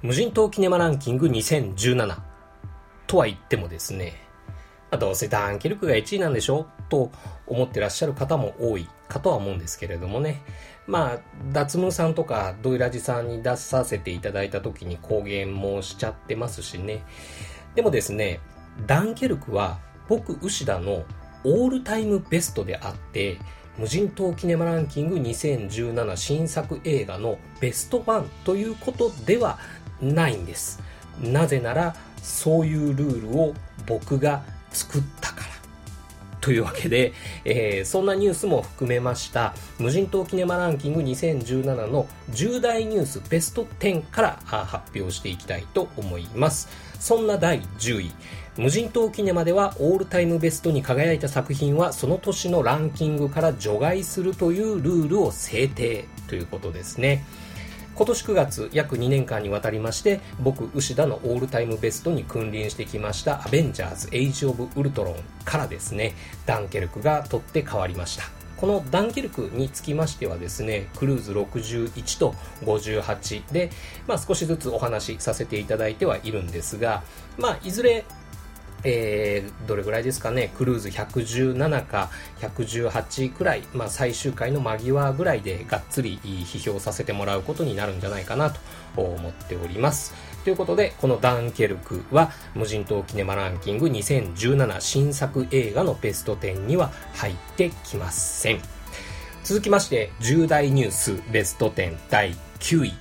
無人島キネマランキング2017とは言ってもですね、どうせダンケルクが1位なんでしょと思ってらっしゃる方も多いかとは思うんですけれどもね。まあ、脱毛さんとかドイラジさんに出させていただいた時に公言もしちゃってますしね。でもですね、ダンケルクは僕、牛田のオールタイムベストであって、無人島キネマランキング2017新作映画のベスト1ということではないんです。なぜなら、そういうルールを僕が作ったから。というわけで、えー、そんなニュースも含めました、無人島キネマランキング2017の重大ニュースベスト10から発表していきたいと思います。そんな第10位、無人島キネマではオールタイムベストに輝いた作品はその年のランキングから除外するというルールを制定ということですね。今年9月、約2年間にわたりまして、僕、牛田のオールタイムベストに君臨してきました、アベンジャーズ・エイジ・オブ・ウルトロンからですね、ダンケルクが取って変わりました。このダンケルクにつきましてはですね、クルーズ61と58で、まあ少しずつお話しさせていただいてはいるんですが、まあいずれえー、どれぐらいですかね、クルーズ117か118くらい、まあ、最終回の間際ぐらいでがっつり批評させてもらうことになるんじゃないかなと思っております。ということで、このダンケルクは無人島キネマランキング2017新作映画のベスト10には入ってきません。続きまして、重大ニュースベスト10第9位。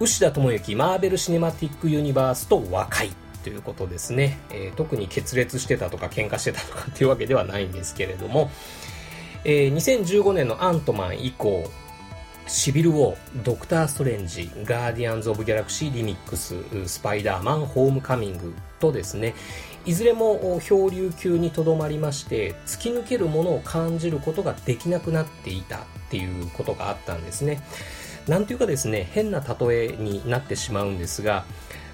牛田智之マーベル・シネマティック・ユニバースと和解。ということですね、えー、特に決裂してたとか喧嘩してたとかっていうわけではないんですけれども、えー、2015年のアントマン以降、シビル・ウォー、ドクター・ストレンジ、ガーディアンズ・オブ・ギャラクシー・リミックス、スパイダーマン、ホームカミングとですね、いずれも漂流級にとどまりまして、突き抜けるものを感じることができなくなっていたっていうことがあったんですね。なんというかですね、変な例えになってしまうんですが、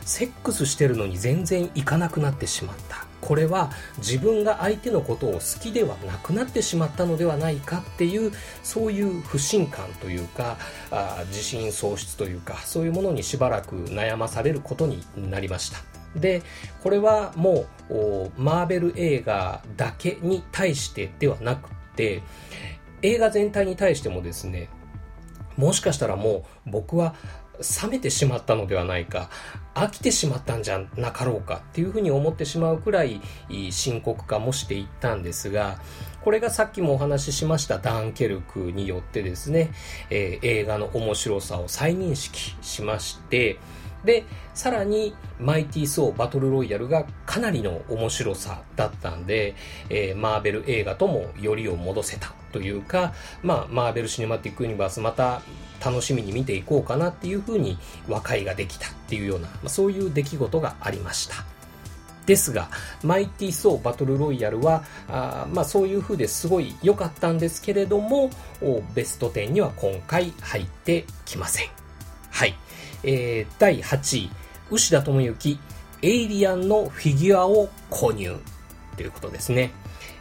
セックスしてるのに全然行かなくなってしまった。これは自分が相手のことを好きではなくなってしまったのではないかっていうそういう不信感というかあ自信喪失というかそういうものにしばらく悩まされることになりましたでこれはもうマーベル映画だけに対してではなくて映画全体に対してもですねもしかしたらもう僕は冷めてしまったのではないか、飽きてしまったんじゃなかろうかっていうふうに思ってしまうくらい深刻化もしていったんですが、これがさっきもお話ししましたダンケルクによってですね、えー、映画の面白さを再認識しまして、で、さらに、マイティー・ソー・バトル・ロイヤルがかなりの面白さだったんで、えー、マーベル映画ともよりを戻せた。というか、まあ、マーベル・シネマティック・ユニバースまた楽しみに見ていこうかなっていうふうに和解ができたっていうような、まあ、そういう出来事がありました。ですが、マイティー・ソー・バトル・ロイヤルは、あまあそういう風ですごい良かったんですけれども、ベスト10には今回入ってきません。はい。えー、第8位、牛田智之、エイリアンのフィギュアを購入ということですね。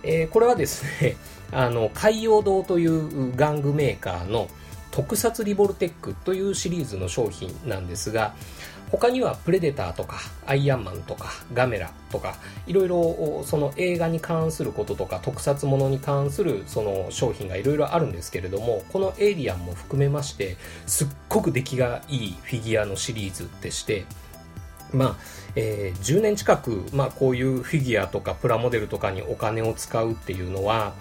えー、これはですね、あの、海洋堂という玩具メーカーの特撮リボルテックというシリーズの商品なんですが、他にはプレデターとかアイアンマンとかガメラとかいろいろその映画に関することとか特撮ものに関するその商品がいろいろあるんですけれどもこのエイリアンも含めましてすっごく出来がいいフィギュアのシリーズでしてまあ、えー、10年近く、まあ、こういうフィギュアとかプラモデルとかにお金を使うっていうのは、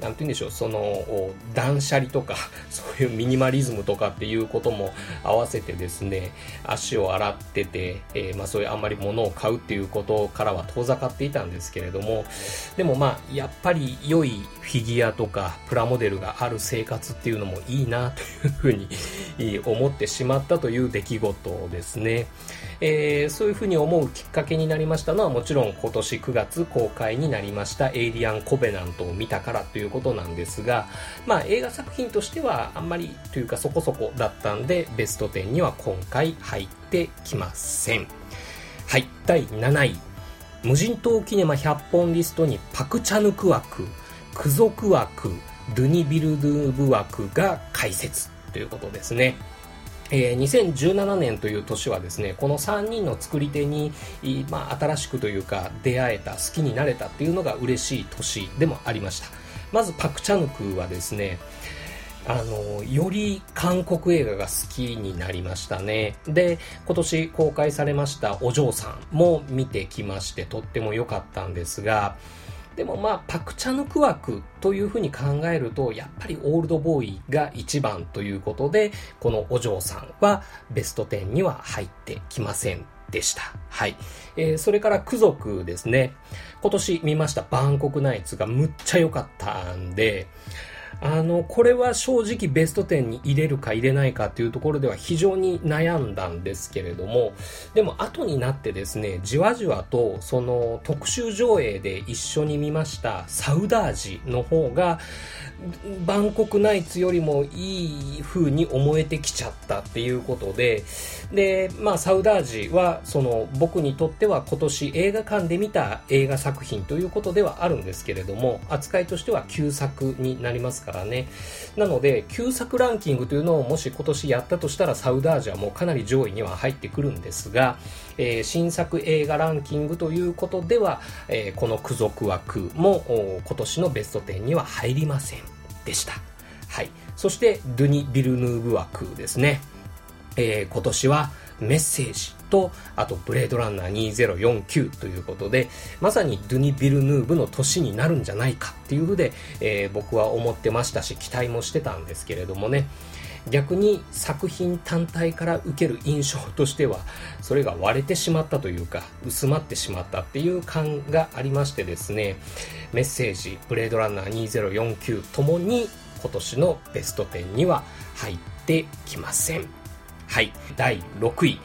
なんて言うんでしょう、その、断捨離とか、そういうミニマリズムとかっていうことも合わせてですね、足を洗ってて、えー、まあそういうあんまり物を買うっていうことからは遠ざかっていたんですけれども、でもまあ、やっぱり良いフィギュアとかプラモデルがある生活っていうのもいいなというふうに思ってしまったという出来事ですね。えー、そういうふうに思うきっかけになりましたのはもちろん今年9月公開になりましたエイリアン・コベナントを見たからということなんですが、まあ映画作品としてはあんまりというかそこそこだったんでベスト10には今回入ってきません。はい、第7位。無人島キネマ100本リストにパクチャヌク枠、ク族枠、ドゥニビルドゥーブ枠が解説ということですね。えー、2017年という年はですね、この3人の作り手に、まあ、新しくというか出会えた、好きになれたっていうのが嬉しい年でもありました。まずパクチャヌクはですね、あの、より韓国映画が好きになりましたね。で、今年公開されましたお嬢さんも見てきまして、とっても良かったんですが、でもまあ、パクチャヌク枠というふうに考えると、やっぱりオールドボーイが一番ということで、このお嬢さんはベスト10には入ってきませんでした。はい。えー、それからク族ですね。今年見ましたバンコクナイツがむっちゃ良かったんで、あの、これは正直ベスト10に入れるか入れないかというところでは非常に悩んだんですけれども、でも後になってですね、じわじわとその特集上映で一緒に見ましたサウダージの方が、バンコクナイツよりもいい風に思えてきちゃったっていうことで、で、まあ、サウダージは、その、僕にとっては今年映画館で見た映画作品ということではあるんですけれども、扱いとしては旧作になりますからね。なので、旧作ランキングというのをもし今年やったとしたら、サウダージはもうかなり上位には入ってくるんですが、えー、新作映画ランキングということでは、えー、この付属枠も今年のベスト10には入りませんでした。はい。そして、ドゥニ・ビルヌーブ枠ですね。えー、今年はメッセージと、あとブレードランナー2049ということで、まさにドゥニ・ビルヌーブの年になるんじゃないかっていうふうで、えー、僕は思ってましたし、期待もしてたんですけれどもね、逆に作品単体から受ける印象としては、それが割れてしまったというか、薄まってしまったっていう感がありましてですね、メッセージ、ブレードランナー2049ともに今年のベスト10には入ってきません。はい。第6位。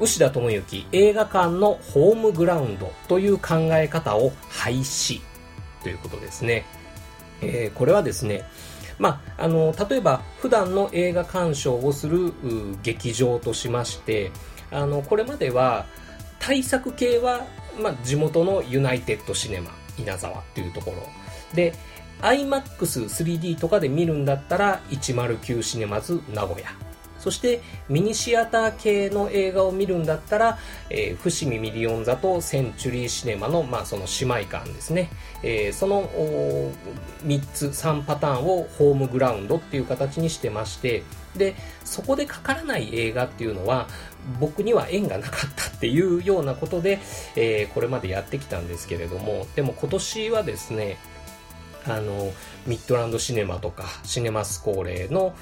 牛田智之映画館のホームグラウンドという考え方を廃止ということですね。えー、これはですね、まあ、あの、例えば普段の映画鑑賞をする劇場としまして、あの、これまでは対策系は、まあ、地元のユナイテッドシネマ稲沢っていうところで、IMAX3D とかで見るんだったら109シネマズ名古屋そしてミニシアター系の映画を見るんだったら、えー、伏見ミリオン座とセンチュリーシネマの、まあ、その姉妹館ですね。えー、その3つ、3パターンをホームグラウンドっていう形にしてまして、で、そこでかからない映画っていうのは、僕には縁がなかったっていうようなことで、えー、これまでやってきたんですけれども、でも今年はですね、あの、ミッドランドシネマとか、シネマスコーレの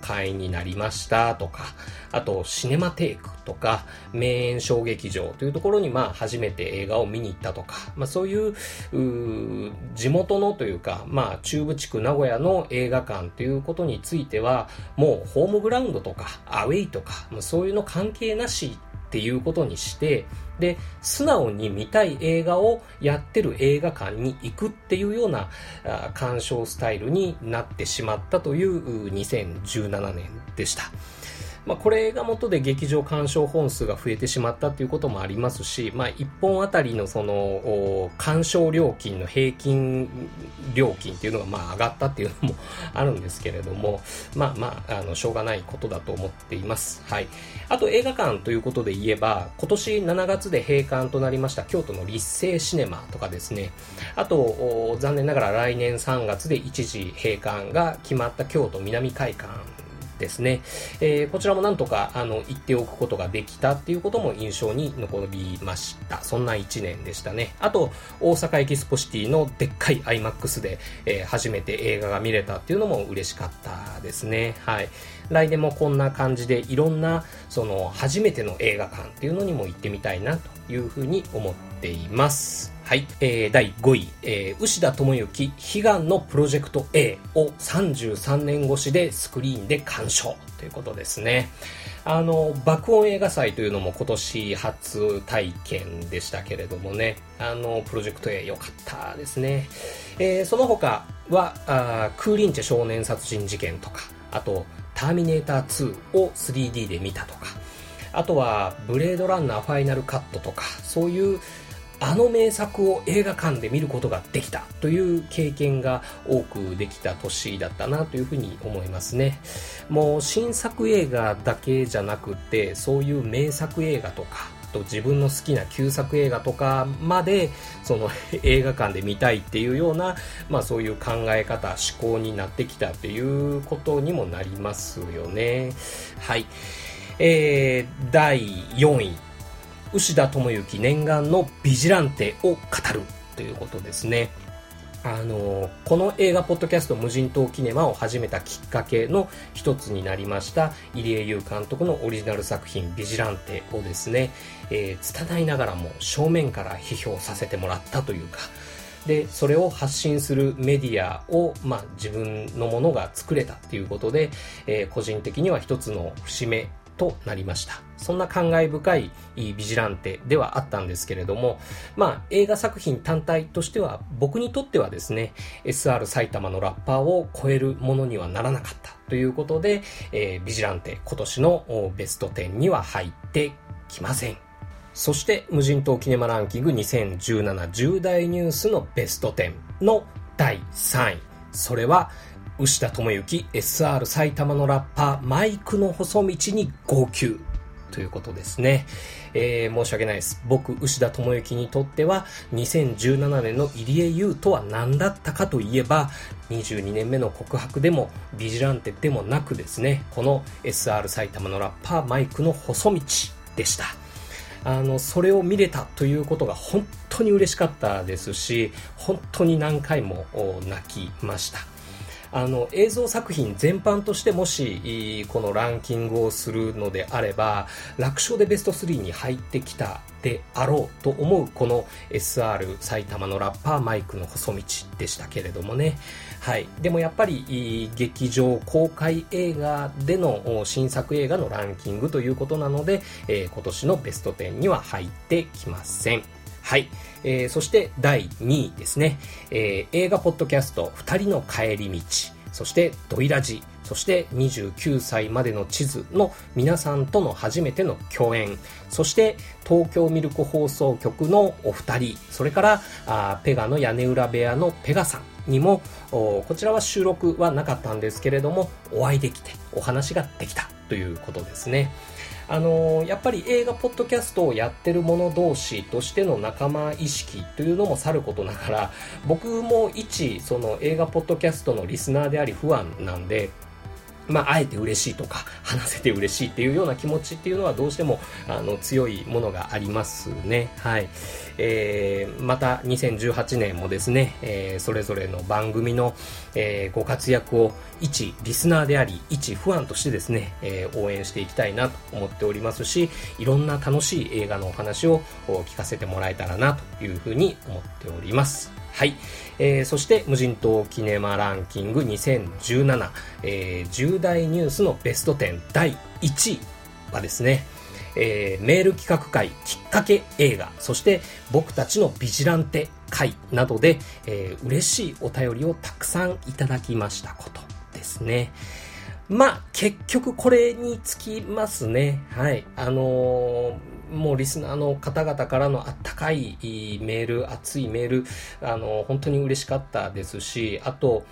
会員になりましたとか、あと、シネマテイクとか、名演小劇場というところに、まあ、初めて映画を見に行ったとか、まあ、そういう、う地元のというか、まあ、中部地区名古屋の映画館ということについては、もう、ホームグラウンドとか、アウェイとか、ま、そういうの関係なしっていうことにして、で、素直に見たい映画をやってる映画館に行くっていうような鑑賞スタイルになってしまったという2017年でした。まあ、これが元で劇場鑑賞本数が増えてしまったということもありますし、まあ、1本あたりのその、鑑賞料金の平均料金っていうのがまあ上がったっていうのもあるんですけれども、まあまあ、あの、しょうがないことだと思っています。はい。あと映画館ということで言えば、今年7月で閉館となりました京都の立成シネマとかですね、あと、残念ながら来年3月で一時閉館が決まった京都南会館ですね。えー、こちらもなんとか、あの、言っておくことができたっていうことも印象に残りました。そんな一年でしたね。あと、大阪エキスポシティのでっかい IMAX で、えー、初めて映画が見れたっていうのも嬉しかったですね。はい。来年もこんな感じでいろんな、その、初めての映画館っていうのにも行ってみたいなというふうに思っています。はい。えー、第5位、えー、牛田智之、悲願のプロジェクト A を33年越しでスクリーンで鑑賞ということですね。あの、爆音映画祭というのも今年初体験でしたけれどもね、あの、プロジェクト A 良かったですね。えー、その他はあ、クーリンチェ少年殺人事件とか、あと、ターミネーター2を 3D で見たとか、あとは、ブレードランナーファイナルカットとか、そういうあの名作を映画館で見ることができたという経験が多くできた年だったなというふうに思いますね。もう新作映画だけじゃなくて、そういう名作映画とか、と自分の好きな旧作映画とかまでその映画館で見たいっていうような、まあ、そういう考え方思考になってきたっていうことにもなりますよね。はい。えー、第4位。牛田智之念願のビジランテを語るということですね。あのこの映画ポッドキャスト無人島キネマを始めたきっかけの一つになりました入江優監督のオリジナル作品ビジランテをですね、えー、拙いながらも正面から批評させてもらったというか。でそれを発信するメディアを、まあ、自分のものが作れたっていうことで、えー、個人的には一つの節目となりました。そんな感慨深いビジランテではあったんですけれども、まあ映画作品単体としては僕にとってはですね、SR 埼玉のラッパーを超えるものにはならなかったということで、えー、ビジランテ今年のベスト10には入ってきません。そして無人島キネマランキング2017重大ニュースのベスト10の第3位。それは牛田智之 SR 埼玉のラッパーマイクの細道に号泣ということですね。えー、申し訳ないです。僕、牛田智之にとっては、2017年の入江優とは何だったかといえば、22年目の告白でも、ビジランテでもなくですね、この SR 埼玉のラッパーマイクの細道でした。あの、それを見れたということが本当に嬉しかったですし、本当に何回も泣きました。あの映像作品全般としてもしこのランキングをするのであれば楽勝でベスト3に入ってきたであろうと思うこの SR 埼玉のラッパーマイクの細道でしたけれどもね。はい。でもやっぱり劇場公開映画での新作映画のランキングということなので、え、今年のベスト10には入ってきません。はい。えー、そして第2位ですね。えー、映画ポッドキャスト二人の帰り道。そしてドイラジ。そして29歳までの地図の皆さんとの初めての共演。そして東京ミルク放送局のお二人。それからあペガの屋根裏部屋のペガさんにも、こちらは収録はなかったんですけれども、お会いできてお話ができたということですね。あのやっぱり映画ポッドキャストをやってる者同士としての仲間意識というのもさることながら僕も一その映画ポッドキャストのリスナーであり不安なんでまあ、あえて嬉しいとか、話せて嬉しいっていうような気持ちっていうのはどうしても、あの、強いものがありますね。はい。えー、また2018年もですね、えー、それぞれの番組の、えー、ご活躍を一リスナーであり、一ファンとしてですね、えー、応援していきたいなと思っておりますし、いろんな楽しい映画のお話を聞かせてもらえたらなというふうに思っております。はい。えー、そして、無人島キネマランキング2017、えー、重大ニュースのベスト10第1位はですね、えー、メール企画会きっかけ映画、そして僕たちのビジランテ会などで、えー、嬉しいお便りをたくさんいただきましたことですね。まあ、結局これにつきますね。はい。あのーもうリスナーの方々からのあったかいメール、熱いメール、あの、本当に嬉しかったですし、あと、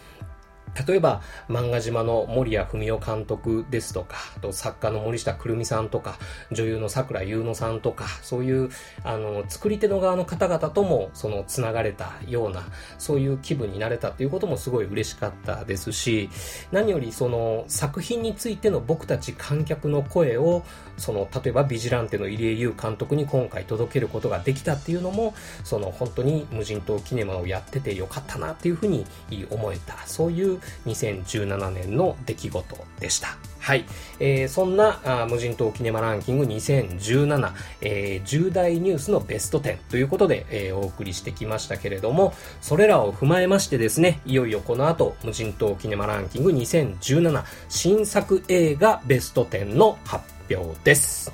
例えば、漫画島の森谷文夫監督ですとか、あと作家の森下くるみさんとか、女優の桜優乃さんとか、そういう、あの、作り手の側の方々とも、その、つながれたような、そういう気分になれたっていうこともすごい嬉しかったですし、何よりその、作品についての僕たち観客の声を、その、例えばビジランテの入江優監督に今回届けることができたっていうのも、その、本当に無人島キネマをやっててよかったなっていうふうに思えた、そういう2017年の出来事でした。はい。えー、そんな無人島キネマランキング2017、えー、重大ニュースのベスト10ということで、えー、お送りしてきましたけれども、それらを踏まえましてですね、いよいよこの後、無人島キネマランキング2017新作映画ベスト10の発表です。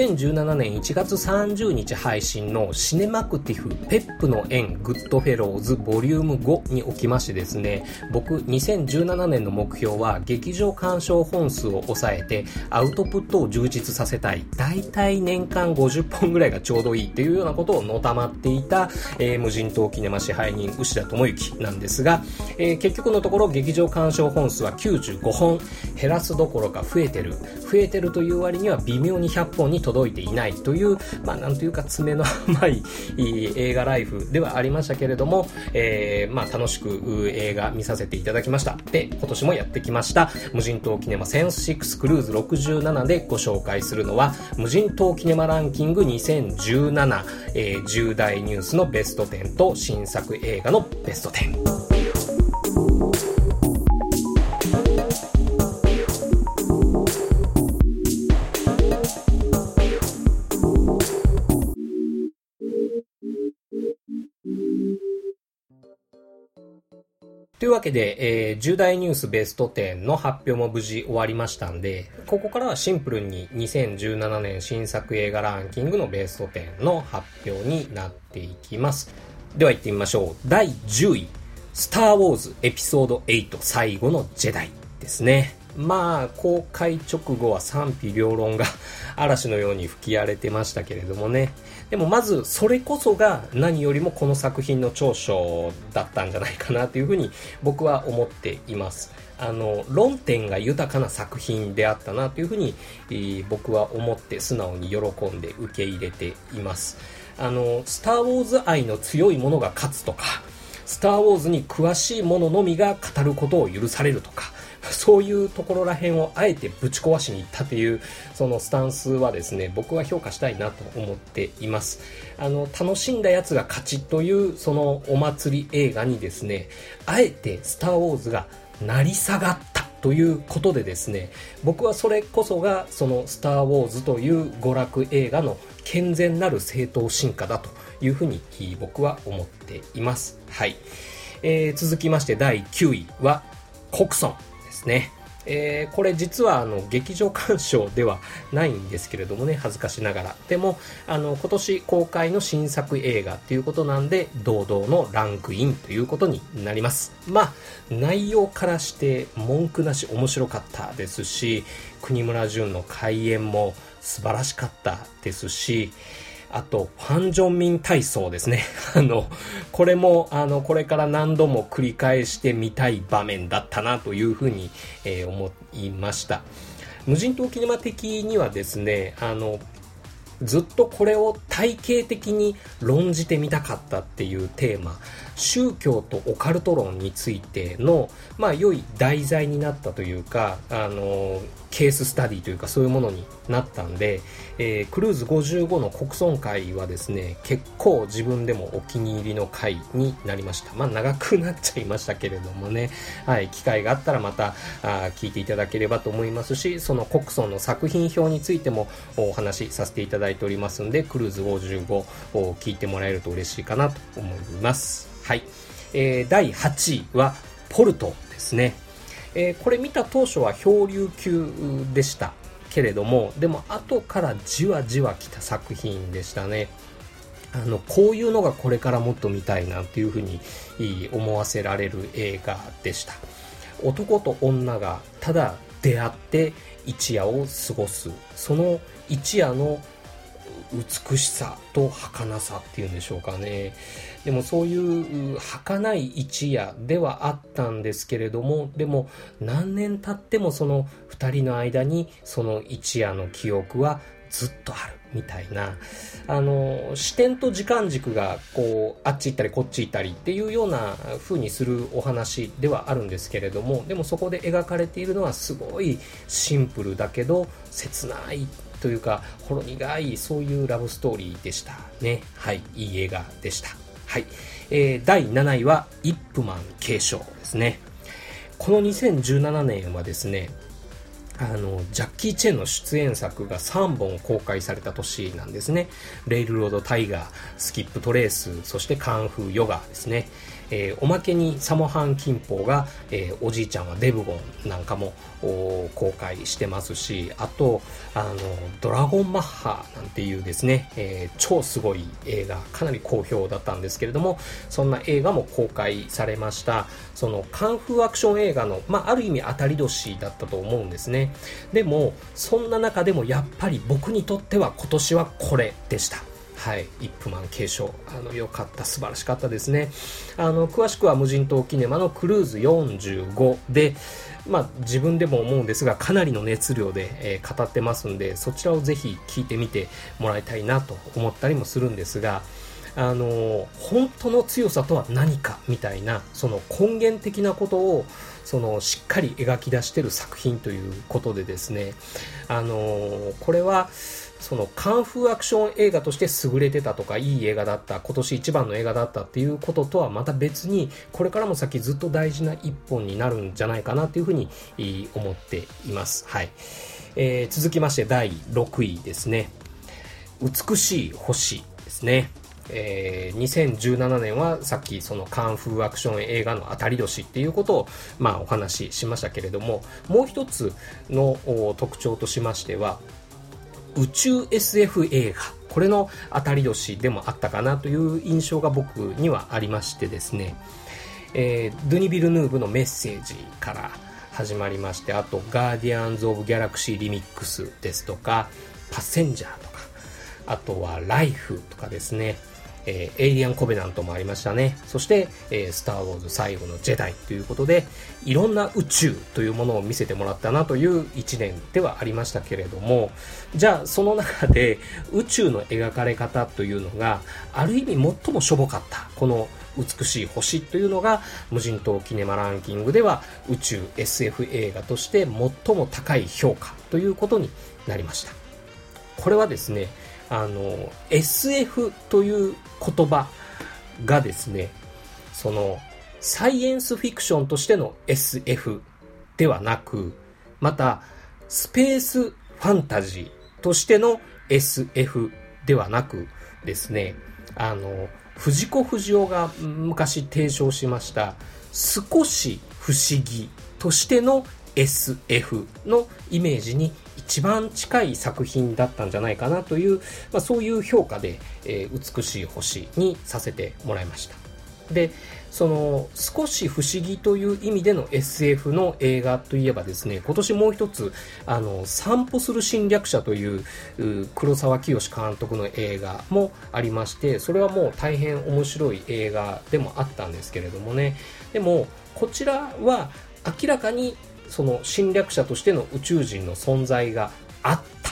2017年1月30日配信のシネマクティフペップの縁グッドフェローズボリューム5におきましてですね、僕2017年の目標は劇場鑑賞本数を抑えてアウトプットを充実させたい。だいたい年間50本ぐらいがちょうどいいっていうようなことをのたまっていた、えー、無人島キネマ支配人牛田智之なんですが、えー、結局のところ劇場鑑賞本数は95本減らすどころか増えてる。増えてるという割には微妙に100本に届届いていないという、まあなんというか爪の甘い映画ライフではありましたけれども、えー、まあ楽しく映画見させていただきました。で、今年もやってきました、無人島キネマセンス6クルーズ67でご紹介するのは、無人島キネマランキング2017、えー、10代ニュースのベスト10と新作映画のベスト10。というわけで、えー、重大ニュースベスト10の発表も無事終わりましたんで、ここからはシンプルに2017年新作映画ランキングのベスト10の発表になっていきます。では行ってみましょう。第10位、スター・ウォーズエピソード8最後のジェダイですね。まあ、公開直後は賛否両論が嵐のように吹き荒れてましたけれどもね。でもまず、それこそが何よりもこの作品の長所だったんじゃないかなというふうに僕は思っています。あの、論点が豊かな作品であったなというふうに、えー、僕は思って素直に喜んで受け入れています。あの、スター・ウォーズ愛の強い者が勝つとか、スター・ウォーズに詳しい者のみが語ることを許されるとか、そういうところら辺をあえてぶち壊しに行ったという、そのスタンスはですね、僕は評価したいなと思っています。あの、楽しんだやつが勝ちという、そのお祭り映画にですね、あえてスターウォーズが成り下がったということでですね、僕はそれこそが、そのスターウォーズという娯楽映画の健全なる正当進化だというふうに僕は思っています。はい。えー、続きまして第9位は、コクソン。ですね。えー、これ実はあの劇場鑑賞ではないんですけれどもね、恥ずかしながら。でも、あの、今年公開の新作映画っていうことなんで、堂々のランクインということになります。まあ、内容からして文句なし面白かったですし、国村淳の開演も素晴らしかったですし、あと、ファン・ジョンミン体操ですね。あの、これも、あの、これから何度も繰り返してみたい場面だったなというふうに、えー、思いました。無人島キネマ的にはですね、あの、ずっとこれを体系的に論じてみたかったっていうテーマ、宗教とオカルト論についての、まあ、良い題材になったというか、あの、ケーススタディというかそういうものになったんで、えー、クルーズ55の国村会はですね、結構自分でもお気に入りの回になりました。まあ長くなっちゃいましたけれどもね、はい、機会があったらまたあ聞いていただければと思いますし、その国村の作品表についてもお話しさせていただいておりますんで、クルーズ55を聞いてもらえると嬉しいかなと思います。はい。えー、第8位は、ポルトですね。えー、これ見た当初は漂流級でしたけれども、でも後からじわじわ来た作品でしたね。あの、こういうのがこれからもっと見たいなっていうふうに思わせられる映画でした。男と女がただ出会って一夜を過ごす。その一夜の美しさと儚さっていうんでしょうかね。でもそういう儚い一夜ではあったんですけれども、でも何年経ってもその二人の間にその一夜の記憶はずっとあるみたいな、あの、視点と時間軸がこう、あっち行ったりこっち行ったりっていうような風にするお話ではあるんですけれども、でもそこで描かれているのはすごいシンプルだけど切ないというか、ほろ苦いそういうラブストーリーでしたね。はい、いい映画でした。はい。えー、第7位は、イップマン継承ですね。この2017年はですね、あの、ジャッキー・チェンの出演作が3本公開された年なんですね。レイルロード・タイガー、スキップ・トレース、そしてカンフー・ヨガですね。えー、おまけにサモハン金峰が、えー、おじいちゃんはデブゴンなんかも公開してますし、あと、あの、ドラゴンマッハなんていうですね、えー、超すごい映画、かなり好評だったんですけれども、そんな映画も公開されました。そのカンフーアクション映画の、まあ、ある意味当たり年だったと思うんですね。でも、そんな中でもやっぱり僕にとっては今年はこれでした。はい、イップマン継承。あの、良かった、素晴らしかったですね。あの、詳しくは無人島キネマのクルーズ45で、まあ、自分でも思うんですが、かなりの熱量で、えー、語ってますんで、そちらをぜひ聞いてみてもらいたいなと思ったりもするんですが、あの、本当の強さとは何かみたいな、その根源的なことを、そのしっかり描き出してる作品ということでですね、あのこれは、そのカンフーアクション映画として優れてたとか、いい映画だった、今年一番の映画だったっていうこととはまた別に、これからも先ずっと大事な一本になるんじゃないかなっていうふうに思っています。はい。えー、続きまして第6位ですね。美しい星ですね。えー、2017年はさっきそのカンフーアクション映画の当たり年っていうことを、まあ、お話ししましたけれどももう一つの特徴としましては宇宙 SF 映画これの当たり年でもあったかなという印象が僕にはありましてですね、えー、ドゥニ・ビルヌーブのメッセージから始まりましてあとガーディアンズ・オブ・ギャラクシー・リミックスですとかパッセンジャーとかあとはライフとかですね。えー、エイリアンコベナントもありましたね。そして、えー、スター・ウォーズ最後のジェダイということで、いろんな宇宙というものを見せてもらったなという一年ではありましたけれども、じゃあその中で宇宙の描かれ方というのが、ある意味最もしょぼかった、この美しい星というのが無人島キネマランキングでは宇宙 SF 映画として最も高い評価ということになりました。これはですね、あの、SF という言葉がですね、その、サイエンスフィクションとしての SF ではなく、また、スペースファンタジーとしての SF ではなくですね、あの、藤子不二雄が昔提唱しました、少し不思議としての SF のイメージに一番近い作品だったんじゃないかなという、まあ、そういう評価で、えー、美しい星にさせてもらいました。で、その少し不思議という意味での SF の映画といえばですね、今年もう一つ、あの、散歩する侵略者という黒沢清監督の映画もありまして、それはもう大変面白い映画でもあったんですけれどもね、でも、こちらは明らかにその侵略者としての宇宙人の存在があった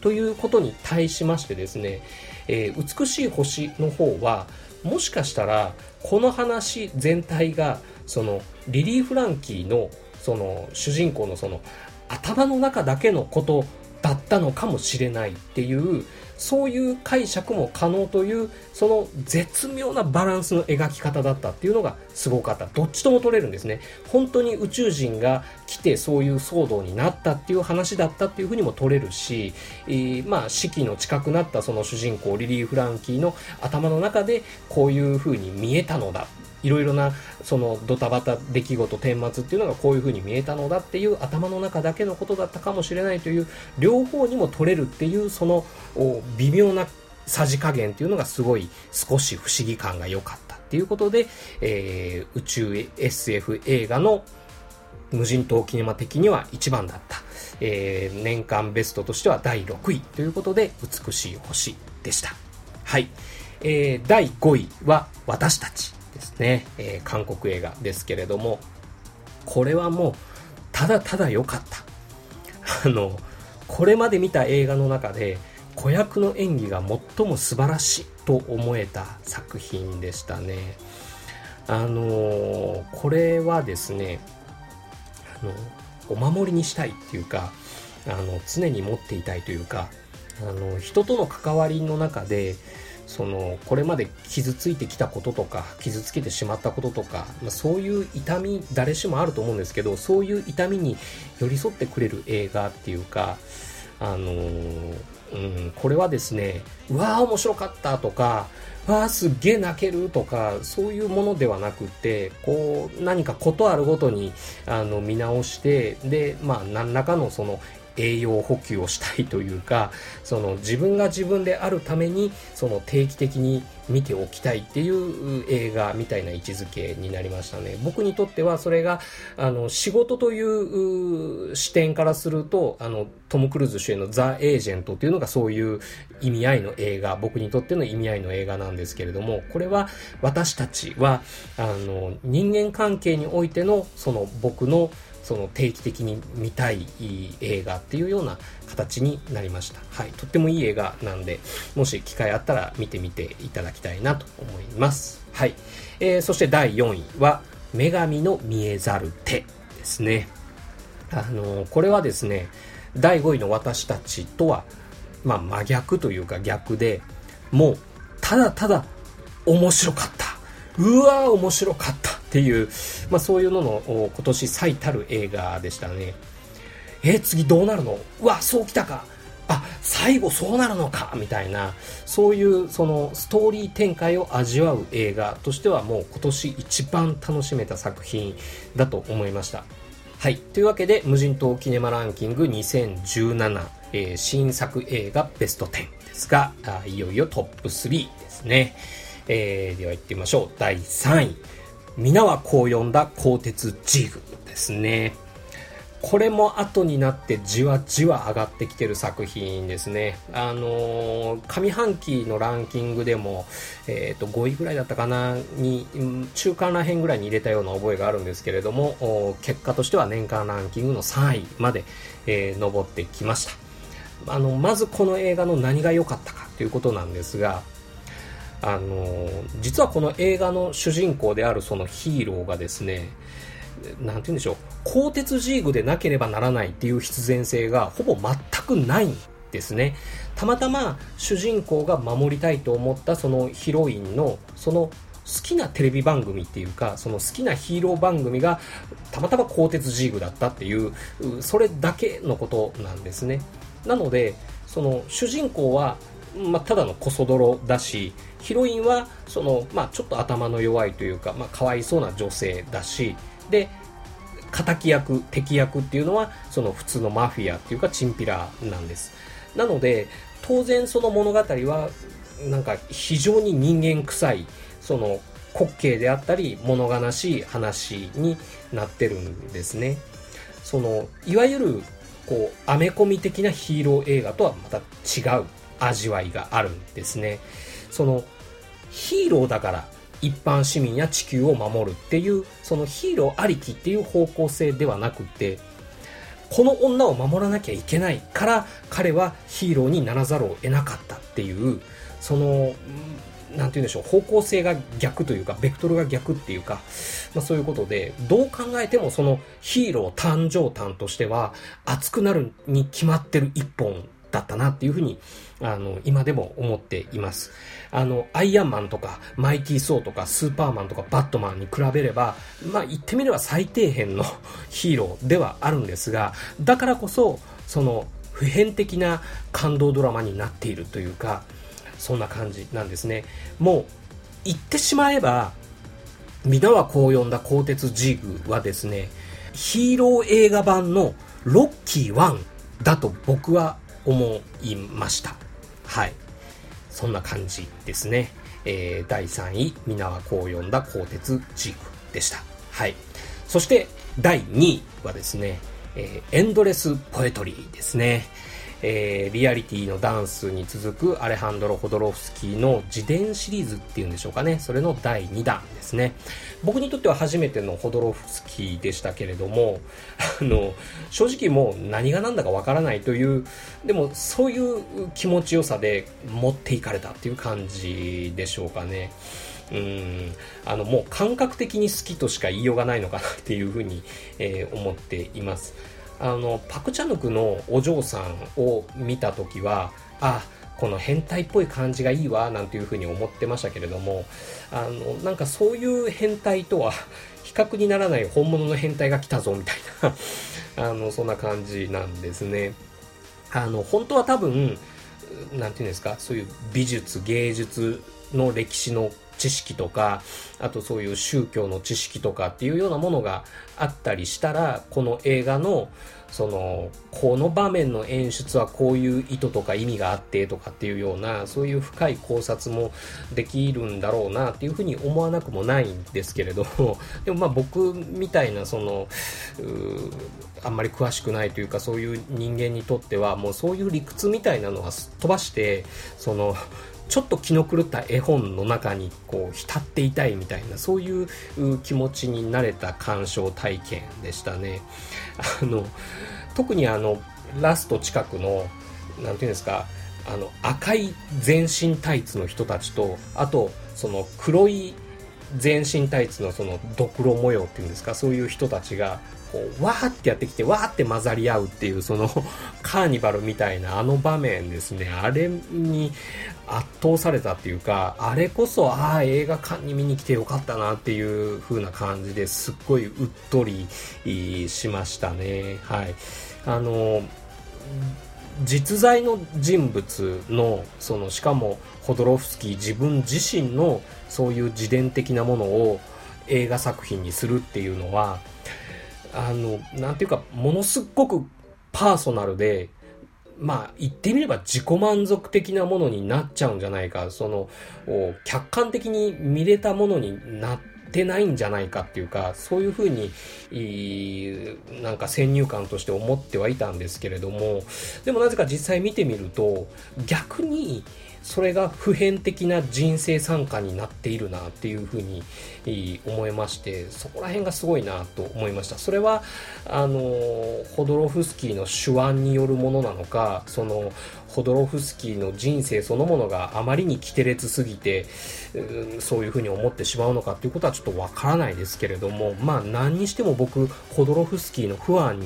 ということに対しましてですね、えー、美しい星の方はもしかしたらこの話全体がそのリリー・フランキーのその主人公のその頭の中だけのことだったのかもしれないっていうそういう解釈も可能というその絶妙なバランスの描き方だったっていうのがすごかった。どっちとも取れるんですね。本当に宇宙人が来てそういう騒動になったっていう話だったっていうふうにも取れるし、えー、まあ四季の近くなったその主人公リリー・フランキーの頭の中でこういうふうに見えたのだ。いろいろなそのドタバタ出来事顛末っていうのがこういう風に見えたのだっていう頭の中だけのことだったかもしれないという両方にも取れるっていうその微妙なさじ加減っていうのがすごい少し不思議感が良かったっていうことで、えー、宇宙 SF 映画の無人島キネマ的には一番だった、えー、年間ベストとしては第6位ということで美しい星でした。はい、えー、第5位は私たち。ですね、えー、韓国映画ですけれども、これはもう、ただただ良かった。あの、これまで見た映画の中で、子役の演技が最も素晴らしいと思えた作品でしたね。あのこれはですね、あの、お守りにしたいっていうか、あの、常に持っていたいというか、あの、人との関わりの中で、そのこれまで傷ついてきたこととか傷つけてしまったこととか、まあ、そういう痛み誰しもあると思うんですけどそういう痛みに寄り添ってくれる映画っていうかあのー、うん、これはですねうわー面白かったとかわあ、すっげえ泣けるとか、そういうものではなくて、こう、何かことあるごとに、あの、見直して、で、まあ、何らかのその栄養補給をしたいというかその自分が自分であるためにその定期的に見ておきたいっていう映画みたいな位置づけになりましたね。僕にとってはそれがあの仕事という視点からするとあのトム・クルーズ主演の「ザ・エージェント」っていうのがそういう意味合いの映画僕にとっての意味合いの映画なんですけれどもこれは私たちはあの人間関係においてのその僕のその定期的に見たい映画っていうような形になりました。はい。とってもいい映画なんで、もし機会あったら見てみていただきたいなと思います。はい。えー、そして第4位は、女神の見えざる手ですね。あのー、これはですね、第5位の私たちとは、まあ真逆というか逆で、もう、ただただ面白かった。うわー面白かったっていう、まあそういうのの今年最たる映画でしたね。え次どうなるの？うわ、そうきたか。あ、最後そうなるのかみたいな、そういうそのストーリー展開を味わう映画としてはもう今年一番楽しめた作品だと思いました。はい。というわけで、無人島キネマランキング2017、えー、新作映画ベスト10ですが、いよいよトップ3ですね。えー、では行ってみましょう。第3位。皆はこう呼んだ鋼鉄ジグですね。これも後になってじわじわ上がってきてる作品ですね。あのー、上半期のランキングでも、えっ、ー、と、5位ぐらいだったかな、に、中間ら辺ぐらいに入れたような覚えがあるんですけれども、結果としては年間ランキングの3位まで、えー、上ってきました。あの、まずこの映画の何が良かったかということなんですが、あの実はこの映画の主人公であるそのヒーローがですね、なんて言うんでしょう、鋼鉄ジーグでなければならないっていう必然性がほぼ全くないんですね。たまたま主人公が守りたいと思ったそのヒロインのその好きなテレビ番組っていうか、その好きなヒーロー番組がたまたま鋼鉄ジーグだったっていう、それだけのことなんですね。なので、その主人公はまあ、ただのこそ泥だしヒロインはその、まあ、ちょっと頭の弱いというか、まあ、かわいそうな女性だしで敵役敵役っていうのはその普通のマフィアっていうかチンピラなんですなので当然その物語はなんか非常に人間臭いその滑稽であったり物悲しい話になってるんですねそのいわゆるこうアメコミ的なヒーロー映画とはまた違う味わいがあるんですね。そのヒーローだから一般市民や地球を守るっていう、そのヒーローありきっていう方向性ではなくて、この女を守らなきゃいけないから彼はヒーローにならざるを得なかったっていう、その、なんて言うんでしょう、方向性が逆というか、ベクトルが逆っていうか、まあそういうことで、どう考えてもそのヒーロー誕生誕としては、熱くなるに決まってる一本だったなっていうふうに、あの、今でも思っています。あの、アイアンマンとか、マイティー・ソーとか、スーパーマンとか、バットマンに比べれば、まあ言ってみれば最底辺の ヒーローではあるんですが、だからこそ、その、普遍的な感動ドラマになっているというか、そんな感じなんですね。もう、言ってしまえば、皆はこう呼んだ鋼鉄ジーグはですね、ヒーロー映画版のロッキー1だと僕は思いました。はい。そんな感じですね。えー、第3位、皆はこう呼んだ鋼鉄ジークでした。はい。そして、第2位はですね、えー、エンドレスポエトリーですね。えー、リアリティのダンスに続くアレハンドロ・ホドロフスキーの自伝シリーズっていうんでしょうかね。それの第2弾ですね。僕にとっては初めてのホドロフスキーでしたけれども、あの、正直もう何が何だかわからないという、でもそういう気持ちよさで持っていかれたっていう感じでしょうかね。うん、あの、もう感覚的に好きとしか言いようがないのかなっていうふうに、えー、思っています。あの、パクチャヌクのお嬢さんを見た時は、あ、この変態っぽい感じがいいわ、なんていうふうに思ってましたけれども、あの、なんかそういう変態とは 比較にならない本物の変態が来たぞ、みたいな あの、そんな感じなんですね。あの、本当は多分、なんていうんですか、そういう美術、芸術の歴史の知識とか、あとそういう宗教の知識とかっていうようなものがあったりしたら、この映画のその、この場面の演出はこういう意図とか意味があってとかっていうような、そういう深い考察もできるんだろうなっていうふうに思わなくもないんですけれど、でもまあ僕みたいなその、あんまり詳しくないというかそういう人間にとってはもうそういう理屈みたいなのは飛ばして、その、ちょっと気の狂った絵本の中にこう浸っていたいみたいなそういう気持ちになれた鑑賞体験でしたね。あの特にあのラスト近くの何て言うんですかあの赤い全身タイツの人たちとあとその黒い全身タイツのそのドクロ模様っていうんですかそういう人たちがこう、わーってやってきて、わーって混ざり合うっていう、その、カーニバルみたいなあの場面ですね。あれに圧倒されたっていうか、あれこそ、ああ、映画館に見に来てよかったなっていう風な感じですっごいうっとりしましたね。はい。あの、実在の人物の、その、しかも、ホドロフスキー自分自身のそういう自伝的なものを映画作品にするっていうのは、あの、なんていうか、ものすっごくパーソナルで、まあ、言ってみれば自己満足的なものになっちゃうんじゃないか、その、客観的に見れたものになっててないんじゃないかっていうか、そういうふうに、なんか先入観として思ってはいたんですけれども、でもなぜか実際見てみると、逆に、それが普遍的な人生参加になっているなっていうふうに思いまして、そこら辺がすごいなと思いました。それは、あの、ホドロフスキーの手腕によるものなのか、その、ホドロフスキーの人生そのものがあまりにキテレツすぎて、うん、そういうふうに思ってしまうのかっていうことはちょっとわからないですけれども、まあ何にしても僕、ホドロフスキーのファン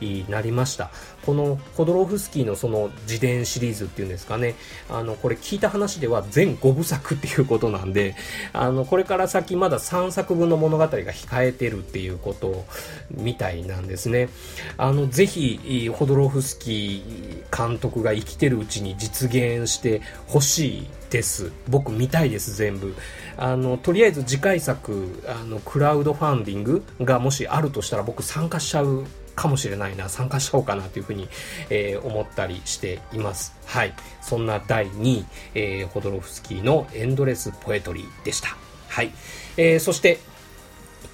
になりました。このホドロフスキーのその自伝シリーズっていうんですかね、あの、これ聞いた話では全5部作っていうことなんで、あの、これから先まだ3作分の物語が控えてるっていうことみたいなんですね。あの、ぜひ、ホドロフスキー監督が生きてるうちに実現してほしいです。僕見たいです、全部。あの、とりあえず次回作、あの、クラウドファンディングがもしあるとしたら僕参加しちゃうかもしれないな、参加しようかなというふうに、えー、思ったりしています。はい。そんな第2位、えー、ホドロフスキーのエンドレスポエトリーでした。はい。えー、そして、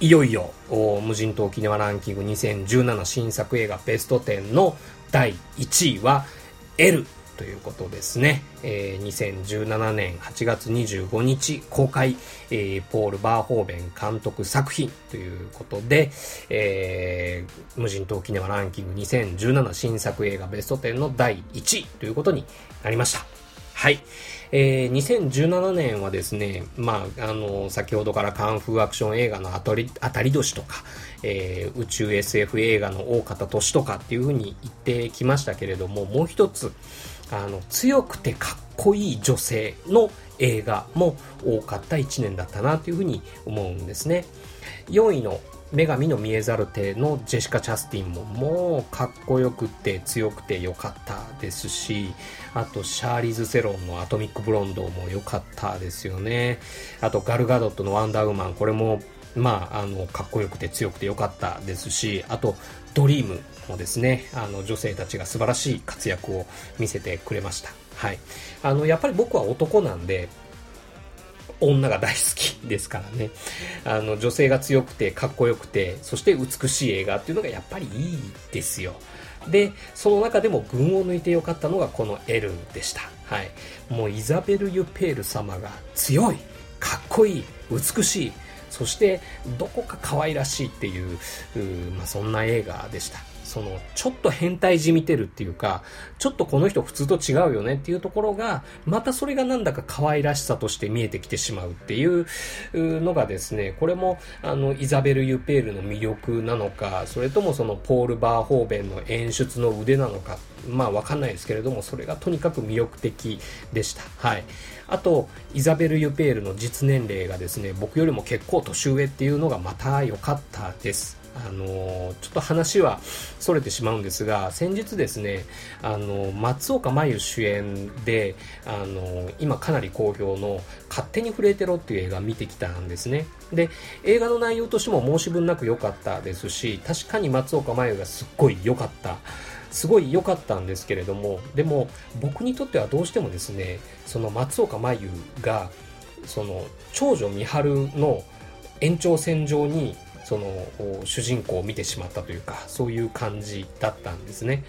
いよいよ、無人島沖縄ランキング2017新作映画ベスト10の第1位は、L ということですね。えー、2017年8月25日公開、えー、ポール・バーホーベン監督作品ということで、えー、無人島キネマランキング2017新作映画ベスト10の第1位ということになりました。はい。えー、2017年はですね、まあ、あの、先ほどからカンフーアクション映画の当たり、当たり年とか、えー、宇宙 SF 映画の大方年とかっていうふうに言ってきましたけれども、もう一つ、あの、強くてかっこいい女性の映画も多かった1年だったなというふうに思うんですね。4位の女神の見えざる手のジェシカ・チャスティンももうかっこよくて強くて良かったですし、あとシャーリーズ・セロンのアトミック・ブロンドも良かったですよね。あとガルガドットのワンダーウーマン、これもまあ、あの、かっこよくて強くて良かったですし、あと、ドリームもですね、あの、女性たちが素晴らしい活躍を見せてくれました。はい。あの、やっぱり僕は男なんで、女が大好きですからね。あの、女性が強くて、かっこよくて、そして美しい映画っていうのがやっぱりいいですよ。で、その中でも群を抜いてよかったのがこの L でした。はい。もうイザベル・ユペール様が強い、かっこいい、美しい、そしてどこか可愛らしいっていう、まあ、そんな映画でした。その、ちょっと変態じみてるっていうか、ちょっとこの人普通と違うよねっていうところが、またそれがなんだか可愛らしさとして見えてきてしまうっていうのがですね、これも、あの、イザベル・ユペールの魅力なのか、それともそのポール・バーホーベンの演出の腕なのか、まあわかんないですけれども、それがとにかく魅力的でした。はい。あと、イザベル・ユペールの実年齢がですね、僕よりも結構年上っていうのがまた良かったです。あのちょっと話はそれてしまうんですが先日ですねあの松岡真優主演であの今かなり好評の「勝手に震えてろ」っていう映画見てきたんですねで映画の内容としても申し分なく良かったですし確かに松岡真優がすっごい良かったすごい良かったんですけれどもでも僕にとってはどうしてもですねその松岡真優がその長女美春の延長線上にその主人公を見てしまったというかそういう感じだったんですね。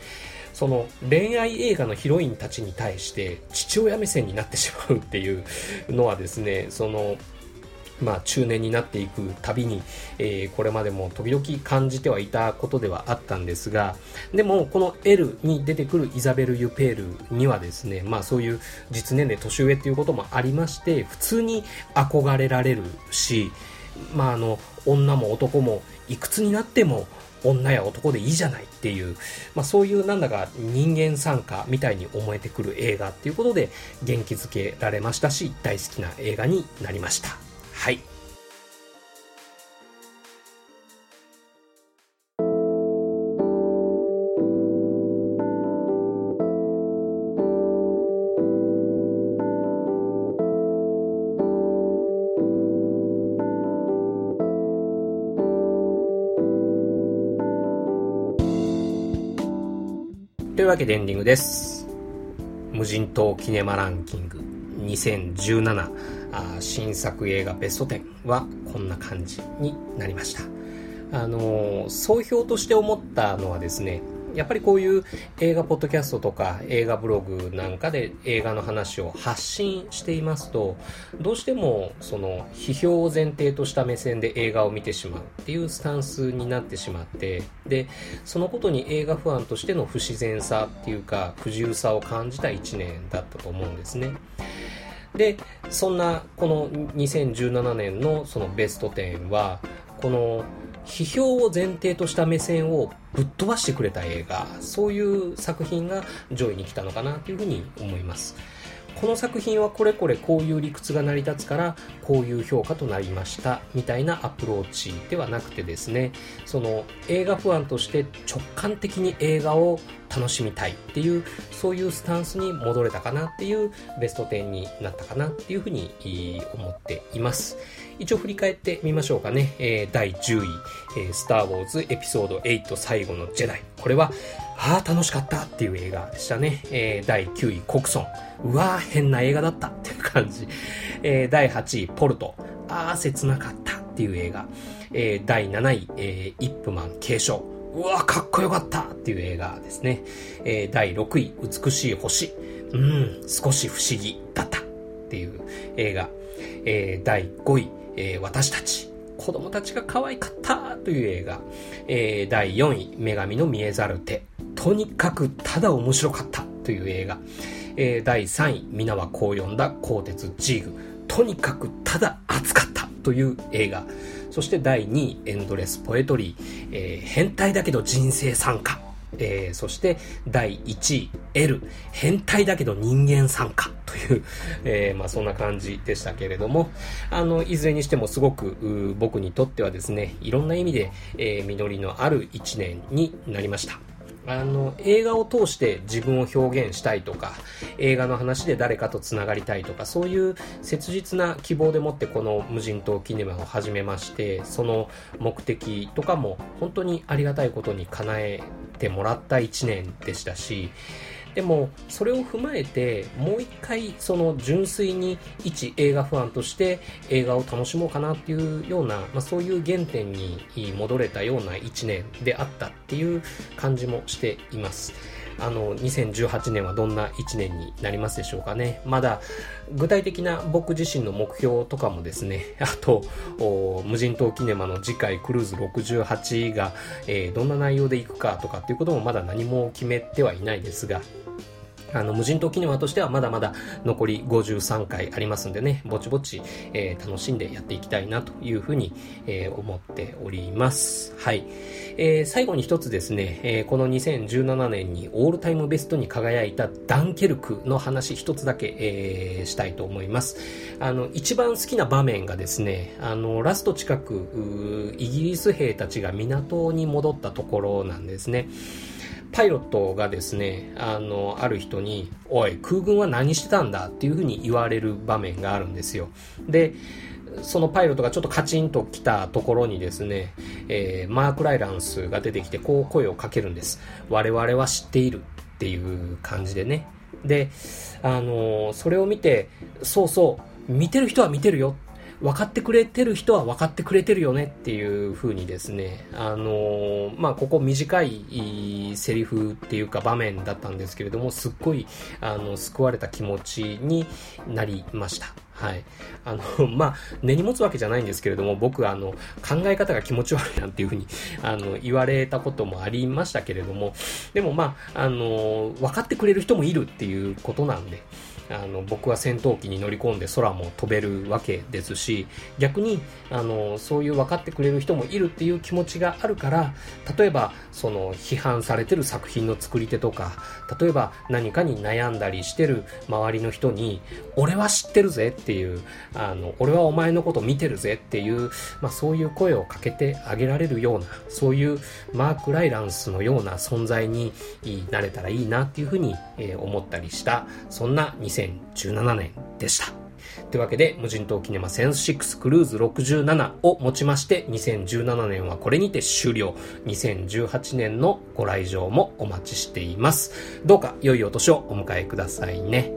その恋愛映画のヒロインたちに対して父親目線になってしまうっていうのはですねそのまあ、中年になっていくたびに、えー、これまでも時々感じてはいたことではあったんですが、でも、この L に出てくるイザベル・ユペールにはですね、まあそういう実年齢年上っていうこともありまして、普通に憧れられるし、まああの、女も男もいくつになっても女や男でいいじゃないっていう、まあ、そういうなんだか人間参加みたいに思えてくる映画っていうことで元気づけられましたし大好きな映画になりました。はい。というわけでエンディングです。無人島キネマランキング2017あ新作映画ベスト10はこんな感じになりました。あの総評として思ったのはですね、やっぱりこういう映画ポッドキャストとか映画ブログなんかで映画の話を発信していますと、どうしてもその批評を前提とした目線で映画を見てしまうっていうスタンスになってしまって、で、そのことに映画ファンとしての不自然さっていうか不自由さを感じた1年だったと思うんですね。でそんなこの2017年のそのベスト10はこの批評を前提とした目線をぶっ飛ばしてくれた映画そういう作品が上位に来たのかなというふうに思います。この作品はこれこれこういう理屈が成り立つからこういう評価となりましたみたいなアプローチではなくてですねその映画ファンとして直感的に映画を楽しみたいっていうそういうスタンスに戻れたかなっていうベスト10になったかなっていうふうに思っています。一応振り返ってみましょうかね、第10位、スター・ウォーズエピソード8最後のジェダイ。これはああ楽しかったっていう映画でしたね、えー、第9位コクソンうわー変な映画だったっていう感じ、えー、第8位ポルトああ切なかったっていう映画、えー、第7位、えー、イップマン継承うわ、かっこよかったっていう映画ですね。えー、第6位、美しい星。うん、少し不思議だったっていう映画。えー、第5位、えー、私たち。子供たちが可愛かったという映画。えー、第4位、女神の見えざる手。とにかくただ面白かったという映画。えー、第3位、皆はこう呼んだ鋼鉄ジーグ。とにかくただ熱かったという映画。そして第2位、エンドレスポエトリー、えー、変態だけど人生参加。えー、そして第1位、L、変態だけど人間参加という、えー、まあそんな感じでしたけれども、あの、いずれにしてもすごく僕にとってはですね、いろんな意味で、えー、実りのある1年になりました。あの映画を通して自分を表現したいとか映画の話で誰かとつながりたいとかそういう切実な希望でもってこの無人島キネマを始めましてその目的とかも本当にありがたいことに叶えてもらった1年でしたしでもそれを踏まえてもう一回その純粋に一映画ファンとして映画を楽しもうかなっていうような、まあ、そういう原点に戻れたような1年であったっていう感じもしています。あの、2018年はどんな1年になりますでしょうかね。まだ、具体的な僕自身の目標とかもですね、あと、無人島キネマの次回クルーズ68が、えー、どんな内容でいくかとかっていうこともまだ何も決めてはいないですが、あの、無人島キネマとしてはまだまだ残り53回ありますんでね、ぼちぼち、えー、楽しんでやっていきたいなというふうに、えー、思っております。はい。えー、最後に一つですね、え、この2017年にオールタイムベストに輝いたダンケルクの話一つだけ、え、したいと思います。あの、一番好きな場面がですね、あの、ラスト近く、イギリス兵たちが港に戻ったところなんですね。パイロットがですね、あの、ある人に、おい、空軍は何してたんだっていうふうに言われる場面があるんですよ。で、そのパイロットがちょっとカチンと来たところにですね、えー、マーク・ライランスが出てきてこう声をかけるんです。我々は知っているっていう感じでね。で、あの、それを見て、そうそう、見てる人は見てるよ分かってくれてる人は分かってくれてるよねっていう風にですね、あの、まあ、ここ短いセリフっていうか場面だったんですけれども、すっごい、あの、救われた気持ちになりました。はい。あの、まあ、根に持つわけじゃないんですけれども、僕、あの、考え方が気持ち悪いなんていうふうに、あの、言われたこともありましたけれども、でもまあ、あの、分かってくれる人もいるっていうことなんで、あの僕は戦闘機に乗り込んで空も飛べるわけですし逆にあのそういう分かってくれる人もいるっていう気持ちがあるから例えばその批判されてる作品の作り手とか例えば何かに悩んだりしてる周りの人に俺は知ってるぜっていうあの俺はお前のこと見てるぜっていう、まあ、そういう声をかけてあげられるようなそういうマーク・ライランスのような存在になれたらいいなっていうふうに思ったりしたそんな2000 2017年でした。というわけで、無人島キネマセンス6クルーズ67をもちまして、2017年はこれにて終了。2018年のご来場もお待ちしています。どうか良いお年をお迎えくださいね。